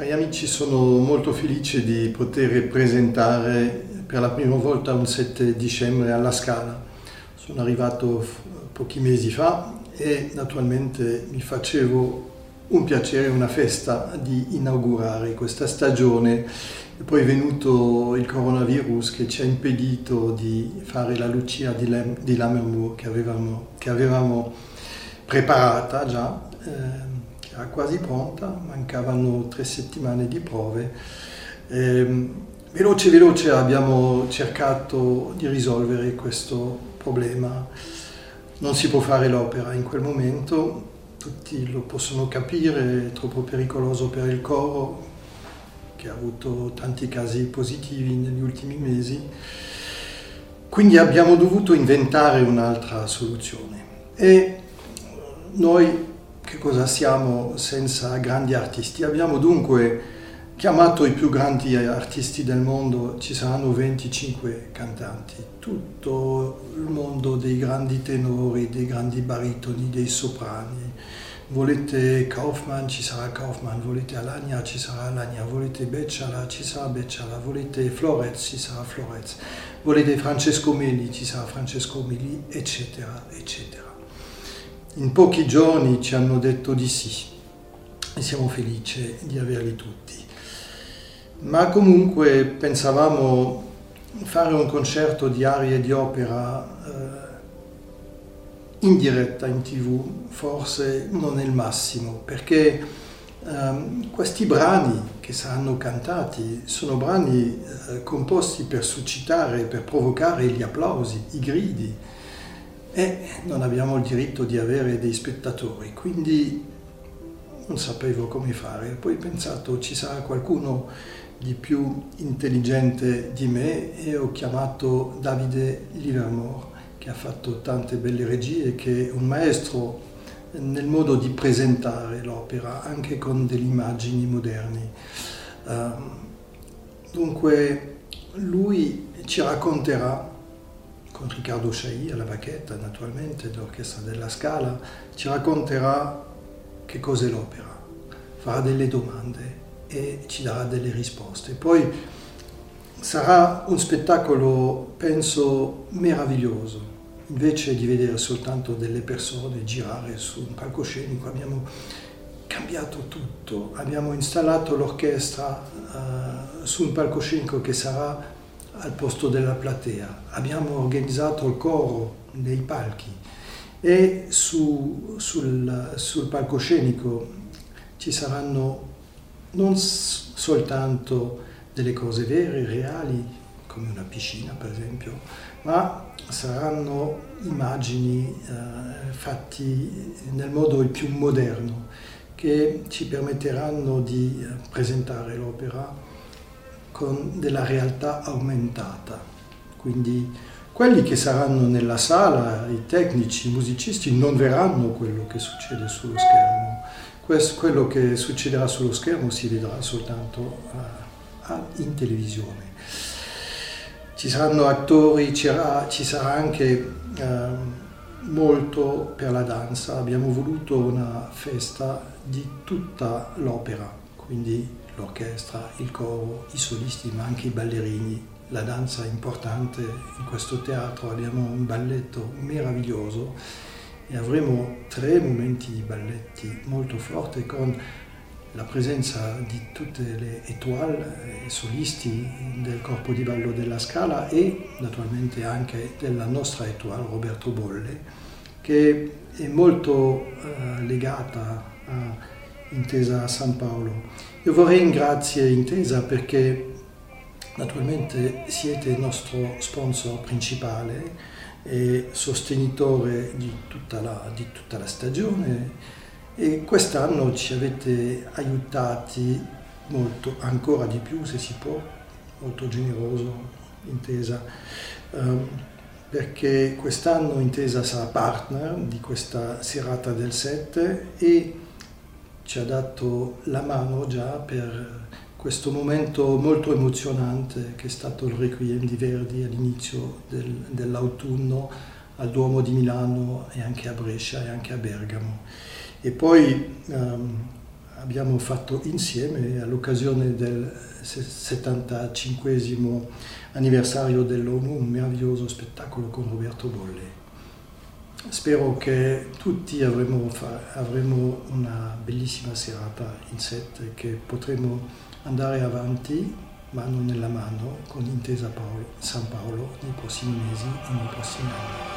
Cari amici, sono molto felice di poter presentare per la prima volta un 7 dicembre alla Scala. Sono arrivato pochi mesi fa e naturalmente mi facevo un piacere, una festa di inaugurare questa stagione e poi è venuto il coronavirus che ci ha impedito di fare la Lucia di, di Lammermoor che avevamo, che avevamo preparata già, eh, era quasi pronta, mancavano tre settimane di prove. Eh, veloce veloce abbiamo cercato di risolvere questo problema. Non si può fare l'opera in quel momento, tutti lo possono capire, è troppo pericoloso per il coro che ha avuto tanti casi positivi negli ultimi mesi. Quindi abbiamo dovuto inventare un'altra soluzione. E noi che cosa siamo senza grandi artisti? Abbiamo dunque chiamato i più grandi artisti del mondo, ci saranno 25 cantanti, tutto il mondo dei grandi tenori, dei grandi baritoni, dei soprani. Volete Kaufmann, ci sarà Kaufmann, volete Alagna, ci sarà Alagna, volete Becciala, ci sarà Becciala, volete Florez, ci sarà Florez, volete Francesco Meli, ci sarà Francesco Meli, eccetera, eccetera. In pochi giorni ci hanno detto di sì e siamo felici di averli tutti. Ma comunque pensavamo fare un concerto di arie e di opera eh, in diretta in tv forse non è il massimo perché um, questi brani che saranno cantati sono brani eh, composti per suscitare, per provocare gli applausi, i gridi e non abbiamo il diritto di avere dei spettatori, quindi non sapevo come fare. Poi ho pensato ci sarà qualcuno di più intelligente di me e ho chiamato Davide Livermore che ha fatto tante belle regie, che è un maestro nel modo di presentare l'opera anche con delle immagini moderni. Um, dunque lui ci racconterà con Riccardo Sciai alla bacchetta naturalmente dell'Orchestra della Scala, ci racconterà che cos'è l'opera, farà delle domande e ci darà delle risposte. Poi sarà un spettacolo, penso, meraviglioso. Invece di vedere soltanto delle persone girare su un palcoscenico, abbiamo cambiato tutto. Abbiamo installato l'orchestra uh, su un palcoscenico che sarà al posto della platea. Abbiamo organizzato il coro nei palchi e su, sul, sul palcoscenico ci saranno non soltanto delle cose vere, reali, come una piscina per esempio, ma saranno immagini eh, fatti nel modo il più moderno che ci permetteranno di eh, presentare l'opera con della realtà aumentata. Quindi quelli che saranno nella sala, i tecnici, i musicisti, non verranno quello che succede sullo schermo. Questo, quello che succederà sullo schermo si vedrà soltanto a, in televisione. Ci saranno attori, ci sarà anche eh, molto per la danza. Abbiamo voluto una festa di tutta l'opera, quindi l'orchestra, il coro, i solisti, ma anche i ballerini. La danza è importante in questo teatro, abbiamo un balletto meraviglioso e avremo tre momenti di balletti molto forti con la presenza di tutte le étoiles, i solisti del corpo di ballo della Scala e naturalmente anche della nostra étoile Roberto Bolle, che è molto eh, legata a Intesa San Paolo. Io vorrei ringraziare Intesa perché naturalmente siete il nostro sponsor principale e sostenitore di tutta la, di tutta la stagione e quest'anno ci avete aiutati molto, ancora di più se si può, molto generoso Intesa, um, perché quest'anno Intesa sarà partner di questa serata del 7 e ci ha dato la mano già per questo momento molto emozionante che è stato il Requiem di Verdi all'inizio del, dell'autunno al Duomo di Milano e anche a Brescia e anche a Bergamo. E poi um, abbiamo fatto insieme all'occasione del 75 anniversario dell'ONU un meraviglioso spettacolo con Roberto Bolle. Spero che tutti avremo, avremo una bellissima serata in set che potremo andare avanti mano nella mano con Intesa Paolo, San Paolo nei prossimi mesi e nei prossimi anni.